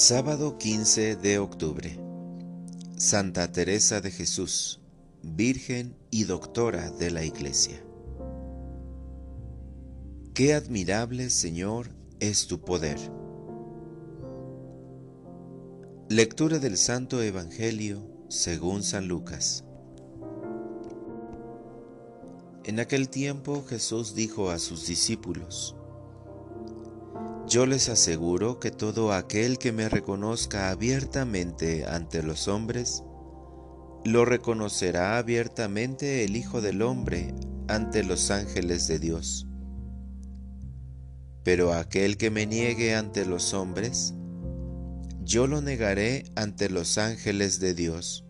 Sábado 15 de octubre. Santa Teresa de Jesús, Virgen y Doctora de la Iglesia. Qué admirable, Señor, es tu poder. Lectura del Santo Evangelio según San Lucas. En aquel tiempo Jesús dijo a sus discípulos, yo les aseguro que todo aquel que me reconozca abiertamente ante los hombres, lo reconocerá abiertamente el Hijo del Hombre ante los ángeles de Dios. Pero aquel que me niegue ante los hombres, yo lo negaré ante los ángeles de Dios.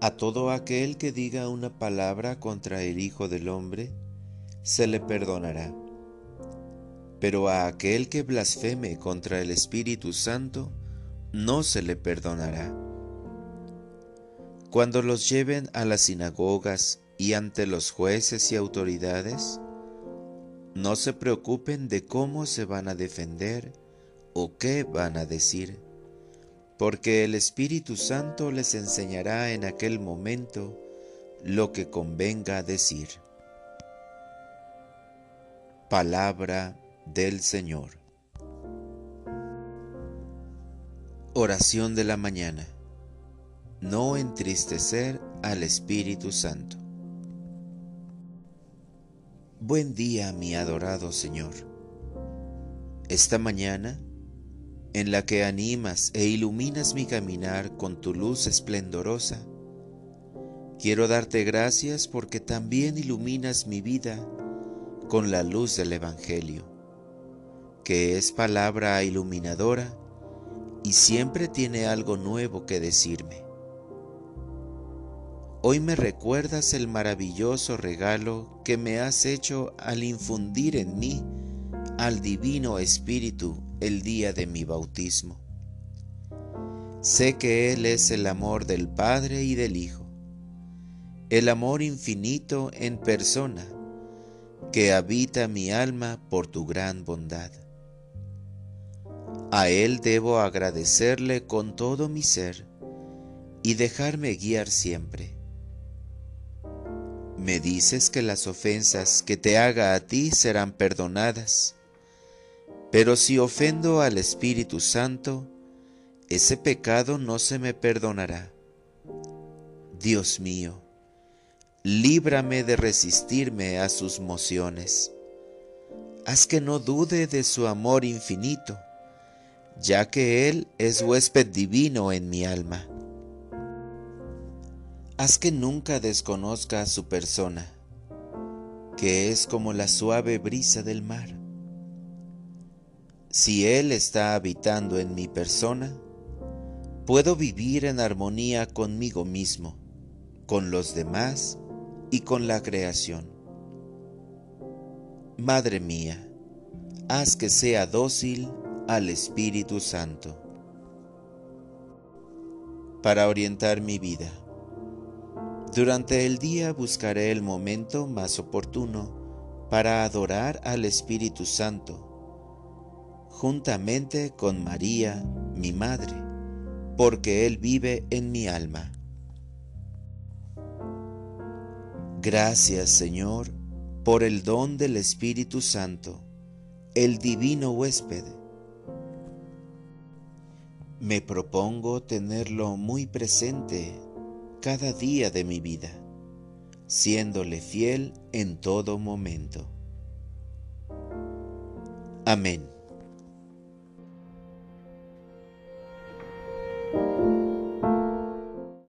A todo aquel que diga una palabra contra el Hijo del Hombre, se le perdonará pero a aquel que blasfeme contra el Espíritu Santo no se le perdonará. Cuando los lleven a las sinagogas y ante los jueces y autoridades, no se preocupen de cómo se van a defender o qué van a decir, porque el Espíritu Santo les enseñará en aquel momento lo que convenga decir. Palabra del Señor. Oración de la mañana. No entristecer al Espíritu Santo. Buen día, mi adorado Señor. Esta mañana, en la que animas e iluminas mi caminar con tu luz esplendorosa, quiero darte gracias porque también iluminas mi vida con la luz del Evangelio que es palabra iluminadora y siempre tiene algo nuevo que decirme. Hoy me recuerdas el maravilloso regalo que me has hecho al infundir en mí al Divino Espíritu el día de mi bautismo. Sé que Él es el amor del Padre y del Hijo, el amor infinito en persona que habita mi alma por tu gran bondad. A Él debo agradecerle con todo mi ser y dejarme guiar siempre. Me dices que las ofensas que te haga a ti serán perdonadas, pero si ofendo al Espíritu Santo, ese pecado no se me perdonará. Dios mío, líbrame de resistirme a sus mociones. Haz que no dude de su amor infinito ya que Él es huésped divino en mi alma. Haz que nunca desconozca su persona, que es como la suave brisa del mar. Si Él está habitando en mi persona, puedo vivir en armonía conmigo mismo, con los demás y con la creación. Madre mía, haz que sea dócil al Espíritu Santo para orientar mi vida. Durante el día buscaré el momento más oportuno para adorar al Espíritu Santo, juntamente con María, mi Madre, porque Él vive en mi alma. Gracias Señor por el don del Espíritu Santo, el divino huésped me propongo tenerlo muy presente cada día de mi vida, siéndole fiel en todo momento. Amén.